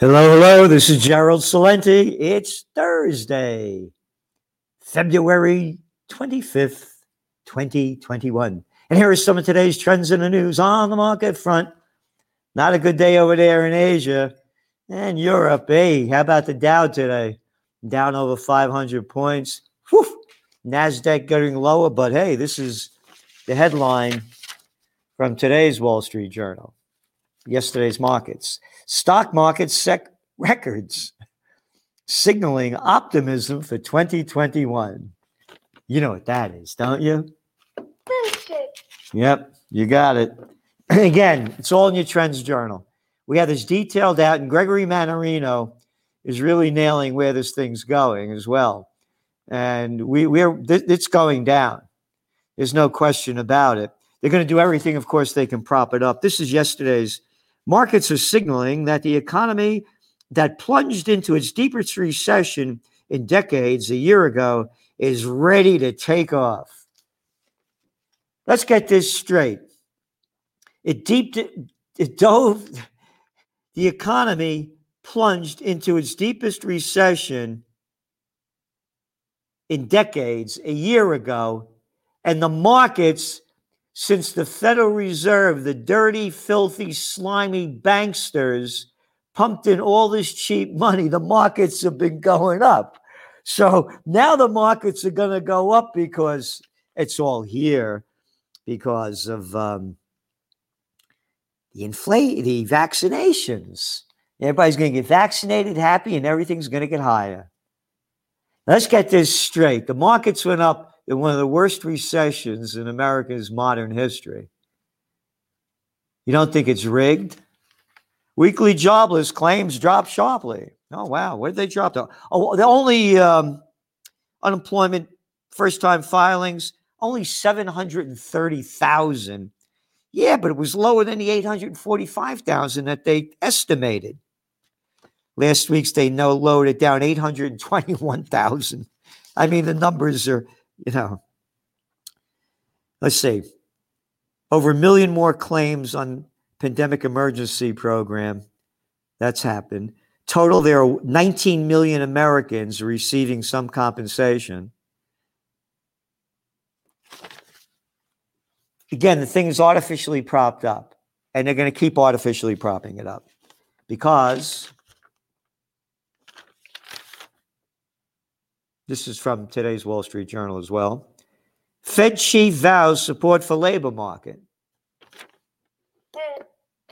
Hello, hello. This is Gerald Celente. It's Thursday, February 25th, 2021. And here are some of today's trends in the news on the market front. Not a good day over there in Asia and Europe. Hey, how about the Dow today? Down over 500 points. Whew. NASDAQ getting lower, but hey, this is the headline from today's Wall Street Journal yesterday's markets. Stock markets set records, signaling optimism for 2021. You know what that is, don't you? Yep, you got it. Again, it's all in your trends journal. We have this detailed out, and Gregory Mannarino is really nailing where this thing's going as well. And we, we're it's going down. There's no question about it. They're going to do everything, of course, they can prop it up. This is yesterday's Markets are signaling that the economy that plunged into its deepest recession in decades a year ago is ready to take off. Let's get this straight. It deep it dove the economy plunged into its deepest recession in decades a year ago and the markets since the Federal Reserve, the dirty, filthy, slimy banksters, pumped in all this cheap money, the markets have been going up. So now the markets are going to go up because it's all here because of um, the inflate, the vaccinations. Everybody's going to get vaccinated, happy, and everything's going to get higher. Let's get this straight. The markets went up in one of the worst recessions in America's modern history. You don't think it's rigged? Weekly jobless claims dropped sharply. Oh, wow. Where did they drop? To? Oh, the only um, unemployment first time filings, only 730,000. Yeah, but it was lower than the 845,000 that they estimated. Last week's they no it down 821,000. I mean, the numbers are you know, let's see, over a million more claims on pandemic emergency program. That's happened. Total, there are 19 million Americans receiving some compensation. Again, the thing is artificially propped up, and they're going to keep artificially propping it up because This is from today's Wall Street Journal as well. Fed chief vows support for labor market.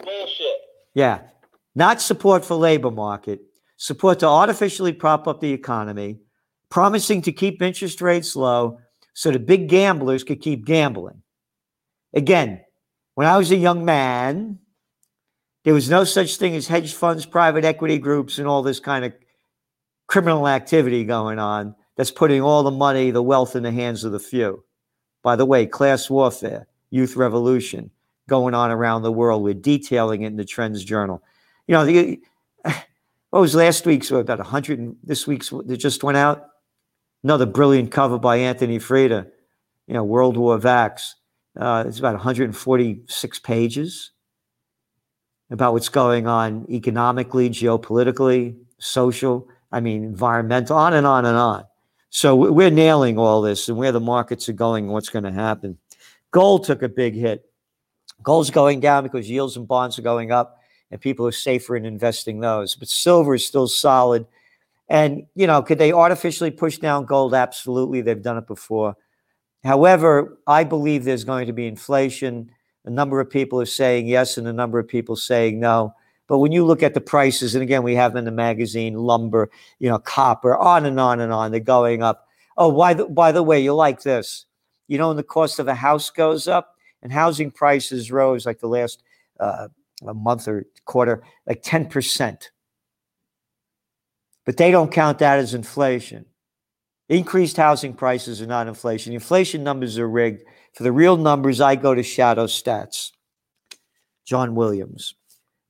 Bullshit. Yeah, not support for labor market, support to artificially prop up the economy, promising to keep interest rates low so the big gamblers could keep gambling. Again, when I was a young man, there was no such thing as hedge funds, private equity groups, and all this kind of criminal activity going on that's putting all the money, the wealth in the hands of the few. By the way, class warfare, youth revolution going on around the world. We're detailing it in the Trends Journal. You know, the, what was last week's, about 100, this week's that just went out? Another brilliant cover by Anthony Freda, you know, World War Vax. Uh, it's about 146 pages about what's going on economically, geopolitically, social, I mean, environmental, on and on and on. So we're nailing all this and where the markets are going what's going to happen. Gold took a big hit. Gold's going down because yields and bonds are going up and people are safer in investing those. But silver is still solid. And, you know, could they artificially push down gold? Absolutely. They've done it before. However, I believe there's going to be inflation. A number of people are saying yes, and a number of people saying no. But when you look at the prices, and again, we have them in the magazine, lumber, you know, copper, on and on and on, they're going up. Oh, by the, by the way, you like this. You know, when the cost of a house goes up and housing prices rose like the last uh, month or quarter, like 10%. But they don't count that as inflation. Increased housing prices are not inflation. Inflation numbers are rigged. For the real numbers, I go to Shadow Stats. John Williams.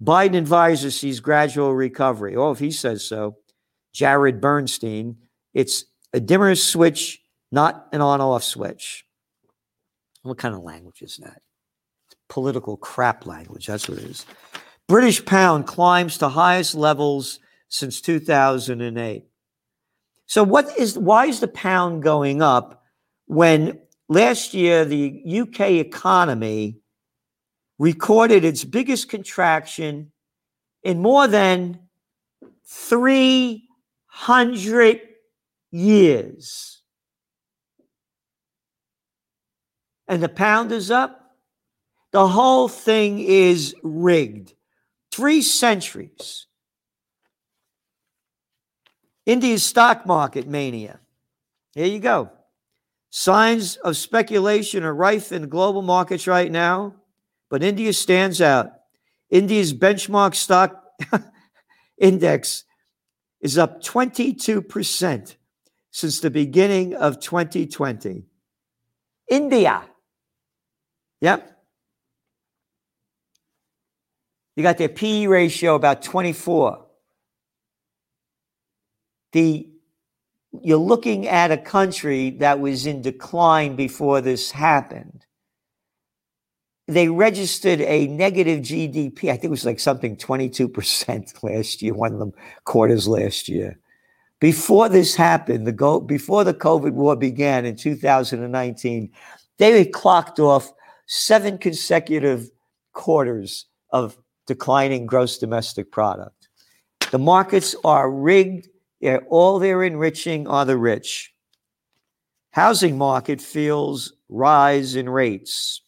Biden advisor sees gradual recovery. Oh, if he says so. Jared Bernstein, it's a dimmer switch, not an on off switch. What kind of language is that? It's political crap language. That's what it is. British pound climbs to highest levels since 2008. So what is why is the pound going up when last year the UK economy recorded its biggest contraction in more than 300 years. And the pound is up. The whole thing is rigged. Three centuries. India's stock market mania. Here you go. Signs of speculation are rife in global markets right now, but India stands out. India's benchmark stock index is up 22% since the beginning of 2020. India. Yep. You got their PE ratio about 24. The you're looking at a country that was in decline before this happened. They registered a negative GDP. I think it was like something 22% last year, one of the quarters last year. Before this happened, the go, before the COVID war began in 2019, they had clocked off seven consecutive quarters of declining gross domestic product. The markets are rigged yeah, all they're enriching are the rich. Housing market feels rise in rates.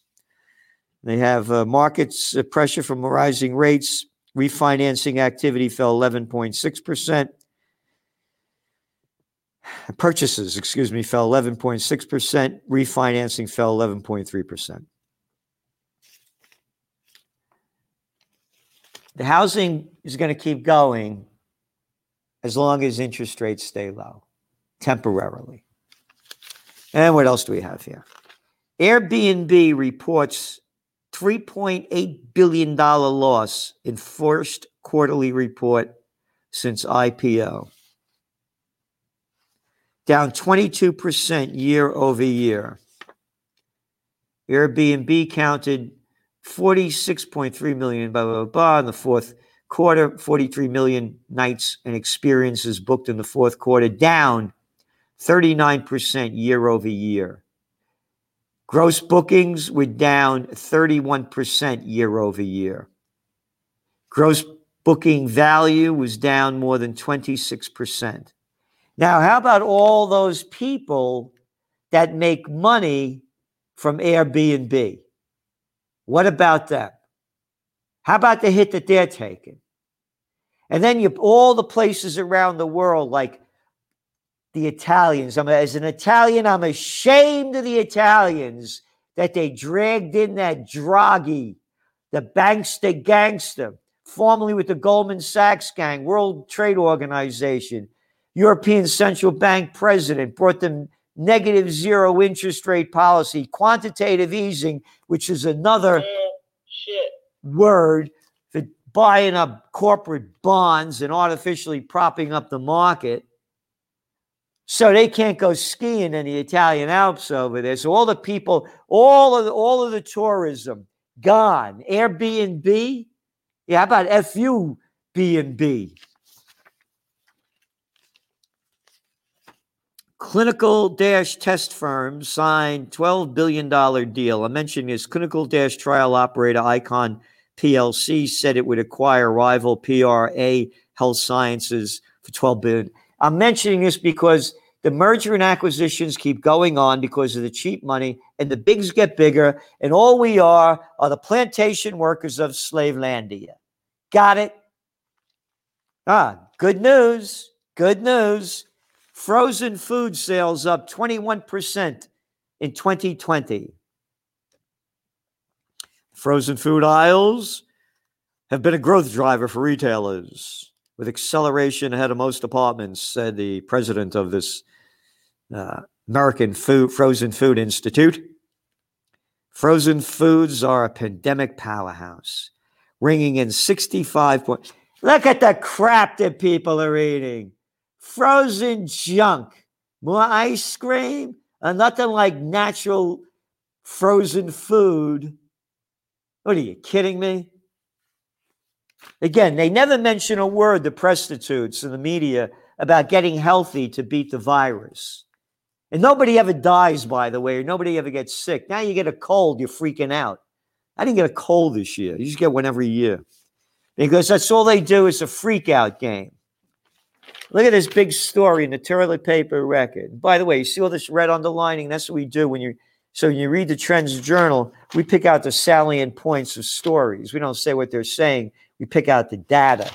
They have uh, markets uh, pressure from rising rates. Refinancing activity fell 11.6%. Purchases, excuse me, fell 11.6%. Refinancing fell 11.3%. The housing is going to keep going as long as interest rates stay low temporarily. And what else do we have here? Airbnb reports $3.8 billion loss in first quarterly report since IPO. Down 22% year over year. Airbnb counted 46.3 million, blah, blah, blah, in the fourth quarter, 43 million nights and experiences booked in the fourth quarter, down 39% year over year. Gross bookings were down 31% year over year. Gross booking value was down more than 26%. Now, how about all those people that make money from Airbnb? What about them? How about the hit that they're taking? And then you all the places around the world, like the Italians. I'm as an Italian, I'm ashamed of the Italians that they dragged in that Draghi, the bankster gangster, formerly with the Goldman Sachs gang, World Trade Organization, European Central Bank president, brought them negative zero interest rate policy, quantitative easing, which is another word for buying up corporate bonds and artificially propping up the market. So they can't go skiing in the Italian Alps over there. So all the people, all of the, all of the tourism gone. Airbnb, yeah, how about FU B and B? Clinical dash test firm signed $12 billion deal. I'm mentioning this clinical dash trial operator Icon PLC said it would acquire rival PRA Health Sciences for 12 billion. I'm mentioning this because the merger and acquisitions keep going on because of the cheap money and the bigs get bigger and all we are are the plantation workers of Slavelandia. Got it? Ah, good news. Good news. Frozen food sales up 21% in 2020. Frozen food aisles have been a growth driver for retailers with acceleration ahead of most departments, said the president of this uh, American food, Frozen Food Institute. Frozen foods are a pandemic powerhouse, ringing in 65 points. Look at the crap that people are eating frozen junk, more ice cream, nothing like natural frozen food. What are you kidding me? Again, they never mention a word, the prostitutes and the media, about getting healthy to beat the virus. And nobody ever dies, by the way, or nobody ever gets sick. Now you get a cold, you're freaking out. I didn't get a cold this year. You just get one every year. Because that's all they do is a freak out game. Look at this big story in the toilet paper record. By the way, you see all this red underlining? That's what we do when you so when you read the Trends Journal, we pick out the salient points of stories. We don't say what they're saying, we pick out the data.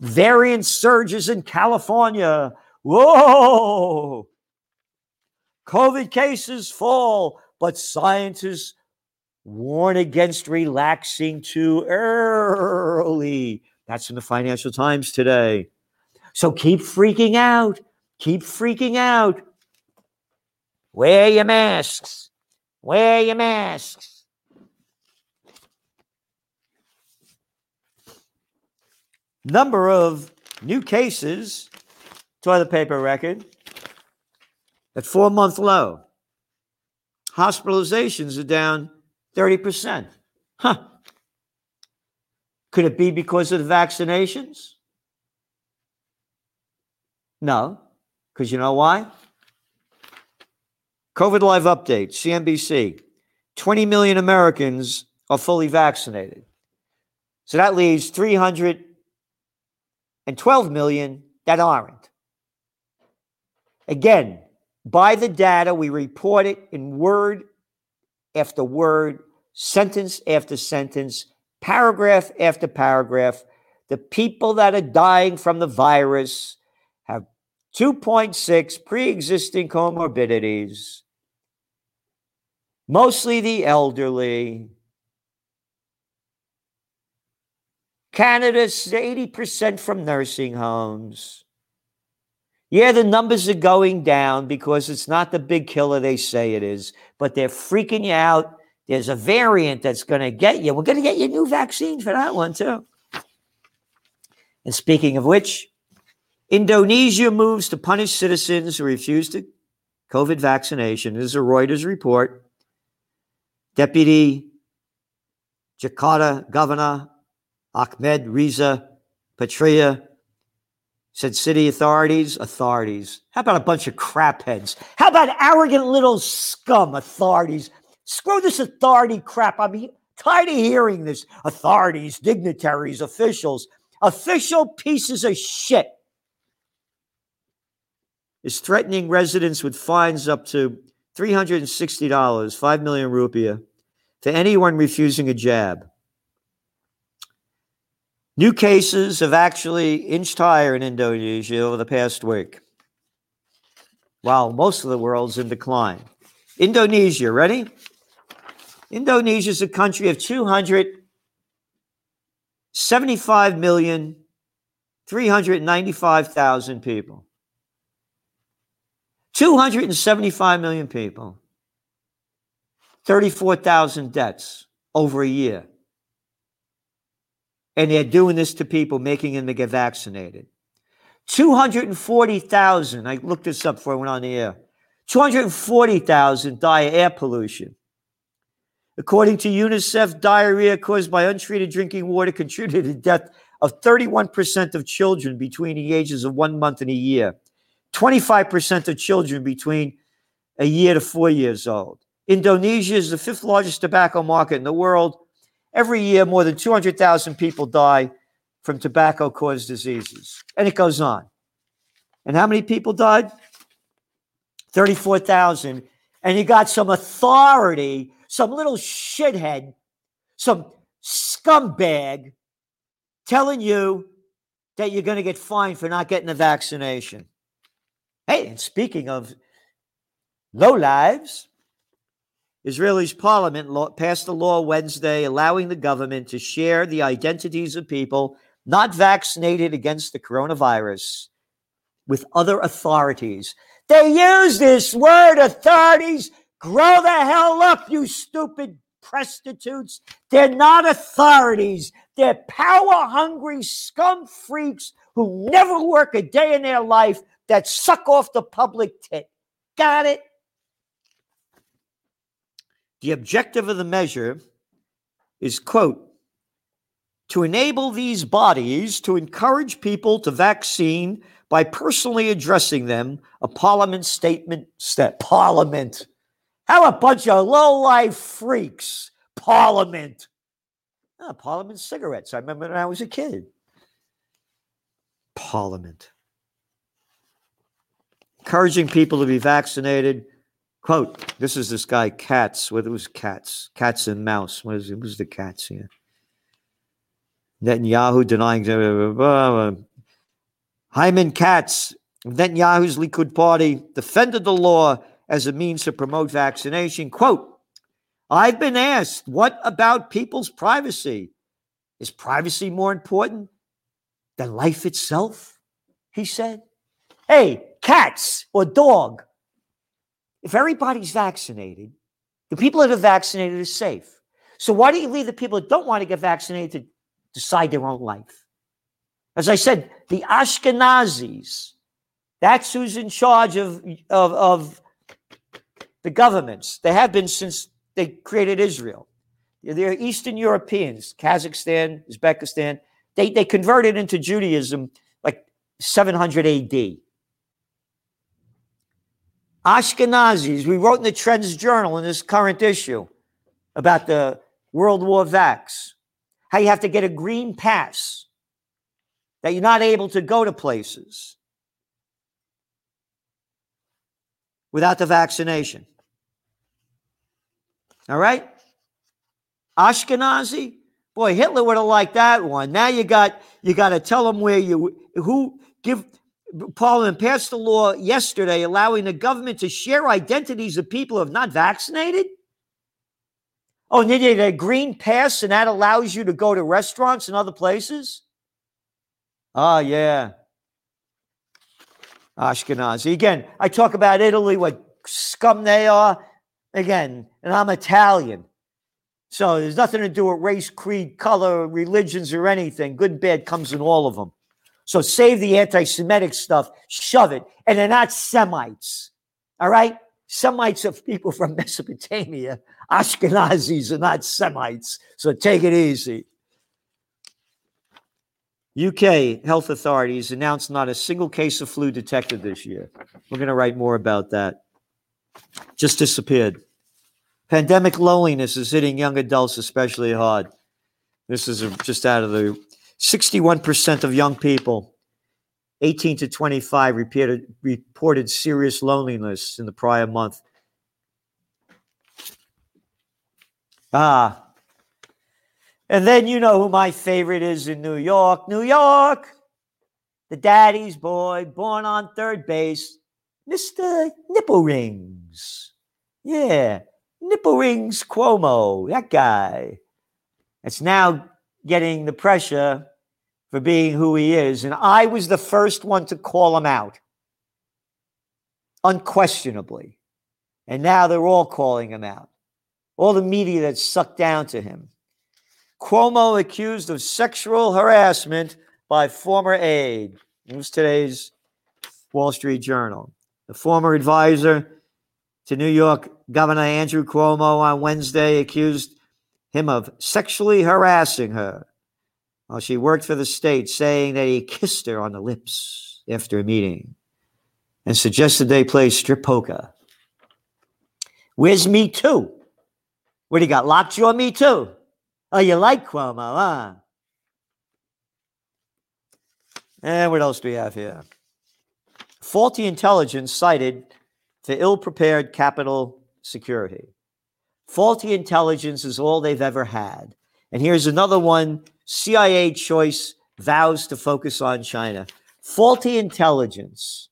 Variant surges in California. Whoa! COVID cases fall, but scientists warn against relaxing too early. That's in the Financial Times today. So keep freaking out. Keep freaking out. Wear your masks. Wear your masks. Number of new cases, toilet paper record, at four month low. Hospitalizations are down 30%. Huh. Could it be because of the vaccinations? No, because you know why? COVID Live update, CNBC 20 million Americans are fully vaccinated. So that leaves 312 million that aren't. Again, by the data, we report it in word after word, sentence after sentence, paragraph after paragraph. The people that are dying from the virus have 2.6 pre existing comorbidities mostly the elderly. Canada's 80% from nursing homes. Yeah, the numbers are going down because it's not the big killer they say it is, but they're freaking you out. There's a variant that's going to get you. We're going to get you a new vaccine for that one, too. And speaking of which, Indonesia moves to punish citizens who refuse to COVID vaccination. This is a Reuters report. Deputy Jakarta Governor Ahmed Riza Patria said city authorities, authorities. How about a bunch of crapheads? How about arrogant little scum authorities? Screw this authority crap. I'm tired of hearing this. Authorities, dignitaries, officials, official pieces of shit is threatening residents with fines up to $360, 5 million rupiah, to anyone refusing a jab. New cases have actually inched higher in Indonesia over the past week, while most of the world's in decline. Indonesia, ready? Indonesia is a country of 275 million, 395,000 people. 275 million people, 34,000 deaths over a year. And they're doing this to people, making them to get vaccinated. 240,000, I looked this up before I went on the air. 240,000 die of air pollution. According to UNICEF, diarrhea caused by untreated drinking water contributed to the death of 31% of children between the ages of one month and a year. 25% of children between a year to four years old. Indonesia is the fifth largest tobacco market in the world. Every year, more than 200,000 people die from tobacco caused diseases. And it goes on. And how many people died? 34,000. And you got some authority, some little shithead, some scumbag telling you that you're going to get fined for not getting the vaccination. Hey, and speaking of low lives, Israel's parliament passed a law Wednesday allowing the government to share the identities of people not vaccinated against the coronavirus with other authorities. They use this word, authorities. Grow the hell up, you stupid prostitutes. They're not authorities. They're power hungry scum freaks who never work a day in their life that suck off the public tit. Got it? The objective of the measure is, quote, to enable these bodies to encourage people to vaccine by personally addressing them a parliament statement step parliament. How a bunch of low-life freaks. Parliament. Oh, parliament cigarettes. I remember when i was a kid. Parliament. Encouraging people to be vaccinated quote this is this guy Katz whether it was Katz, cats and mouse what is it, was the cats here Netanyahu denying blah, blah, blah, Haim Katz, Netanyahu's Likud party, defended the law as a means to promote vaccination. Quote, I've been asked, what about people's privacy? Is privacy more important than life itself? He said. Hey, cats or dog, if everybody's vaccinated, the people that are vaccinated are safe. So why do you leave the people that don't want to get vaccinated to decide their own life? As I said, the Ashkenazis, that's who's in charge of, of, of the governments. They have been since they created Israel. They're Eastern Europeans, Kazakhstan, Uzbekistan. They, they converted into Judaism like 700 AD. Ashkenazis, we wrote in the Trends Journal in this current issue about the World War vax, how you have to get a green pass that you're not able to go to places without the vaccination. All right? Ashkenazi, boy, Hitler would have liked that one. Now you got you got to tell them where you who give Parliament passed a law yesterday allowing the government to share identities of people who have not vaccinated. Oh, and you get a green pass, and that allows you to go to restaurants and other places. Oh, yeah. Ashkenazi. Again, I talk about Italy, what scum they are. Again, and I'm Italian. So there's nothing to do with race, creed, color, religions, or anything. Good and bad comes in all of them. So save the anti Semitic stuff, shove it. And they're not Semites. All right? Semites are people from Mesopotamia. Ashkenazis are not Semites. So take it easy. UK health authorities announced not a single case of flu detected this year. We're going to write more about that. Just disappeared. Pandemic loneliness is hitting young adults especially hard. This is just out of the 61% of young people 18 to 25 reported, serious loneliness in the prior month. Ah, and then you know who my favorite is in New York. New York, the daddy's boy, born on third base, Mr. Nipple Rings. Yeah, Nipple Rings Cuomo, that guy. It's now getting the pressure for being who he is. And I was the first one to call him out, unquestionably. And now they're all calling him out. All the media that's sucked down to him. Cuomo accused of sexual harassment by former aide. It was today's Wall Street Journal. The former advisor to New York Governor Andrew Cuomo on Wednesday accused him of sexually harassing her while she worked for the state, saying that he kissed her on the lips after a meeting and suggested they play strip poker. Where's Me Too? What do you got? Lockjaw Me Too? Oh, you like Cuomo, huh? And what else do we have here? Faulty intelligence cited for ill prepared capital security. Faulty intelligence is all they've ever had. And here's another one CIA choice vows to focus on China. Faulty intelligence.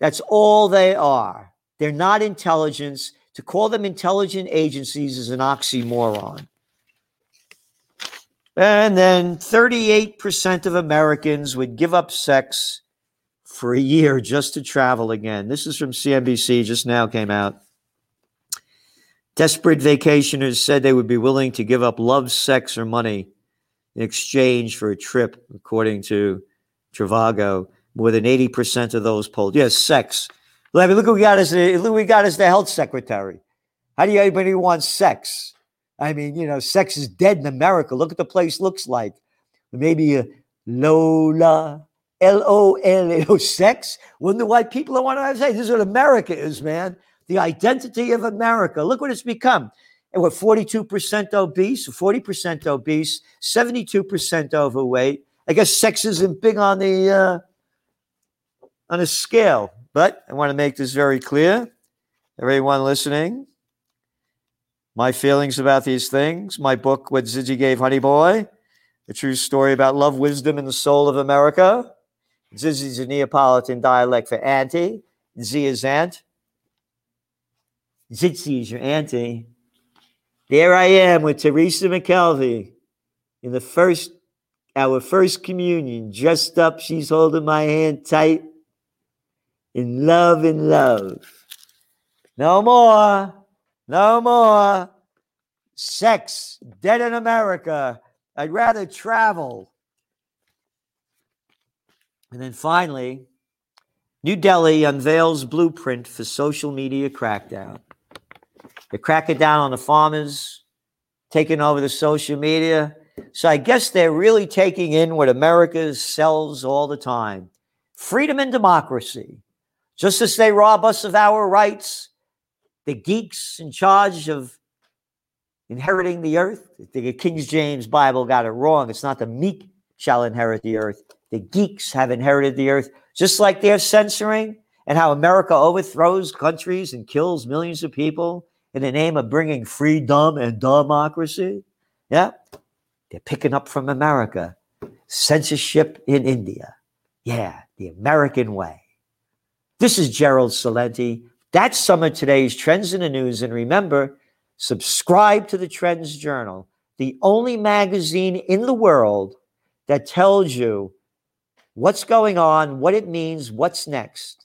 That's all they are. They're not intelligence. To call them intelligent agencies is an oxymoron. And then 38% of Americans would give up sex for a year just to travel again. This is from CNBC, just now came out. Desperate vacationers said they would be willing to give up love, sex, or money in exchange for a trip, according to Trivago. More than 80% of those polled. Yes, sex. Look, look who we got as the, uh, look who we got as the health secretary. How do you anybody want sex? I mean, you know, sex is dead in America. Look at the place looks like. Maybe a Lola, L O L A, oh, sex. Wonder why people don't want to say this is what America is, man. The identity of America. Look what it's become. And we're 42% obese, 40% obese, 72% overweight. I guess sex isn't big on the uh, on a scale, but I want to make this very clear. Everyone listening, my feelings about these things, my book, What Zizi Gave Honey Boy, a true story about love, wisdom, and the soul of America. Zizzy's a Neapolitan dialect for auntie. Z is aunt. Zitzi is your auntie. There I am with Teresa McKelvey in the first, our first communion, dressed up. She's holding my hand tight. In love, in love. No more, no more sex, dead in America. I'd rather travel. And then finally, New Delhi unveils blueprint for social media crackdown. They're cracking down on the farmers, taking over the social media. So I guess they're really taking in what America sells all the time freedom and democracy. Just as they rob us of our rights, the geeks in charge of inheriting the earth, the King James Bible got it wrong. It's not the meek shall inherit the earth. The geeks have inherited the earth, just like they're censoring and how America overthrows countries and kills millions of people in the name of bringing freedom and democracy. Yeah, they're picking up from America censorship in India. Yeah, the American way. This is Gerald Celente. That's some of today's trends in the news. And remember, subscribe to the Trends Journal, the only magazine in the world that tells you what's going on, what it means, what's next.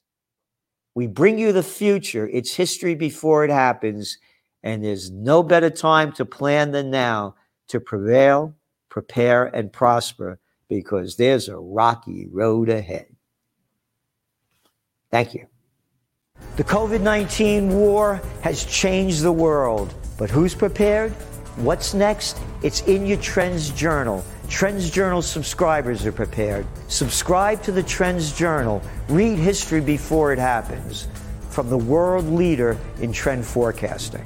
We bring you the future. It's history before it happens. And there's no better time to plan than now to prevail, prepare, and prosper because there's a rocky road ahead. Thank you. The COVID 19 war has changed the world, but who's prepared? What's next? It's in your Trends Journal. Trends Journal subscribers are prepared. Subscribe to the Trends Journal. Read history before it happens from the world leader in trend forecasting.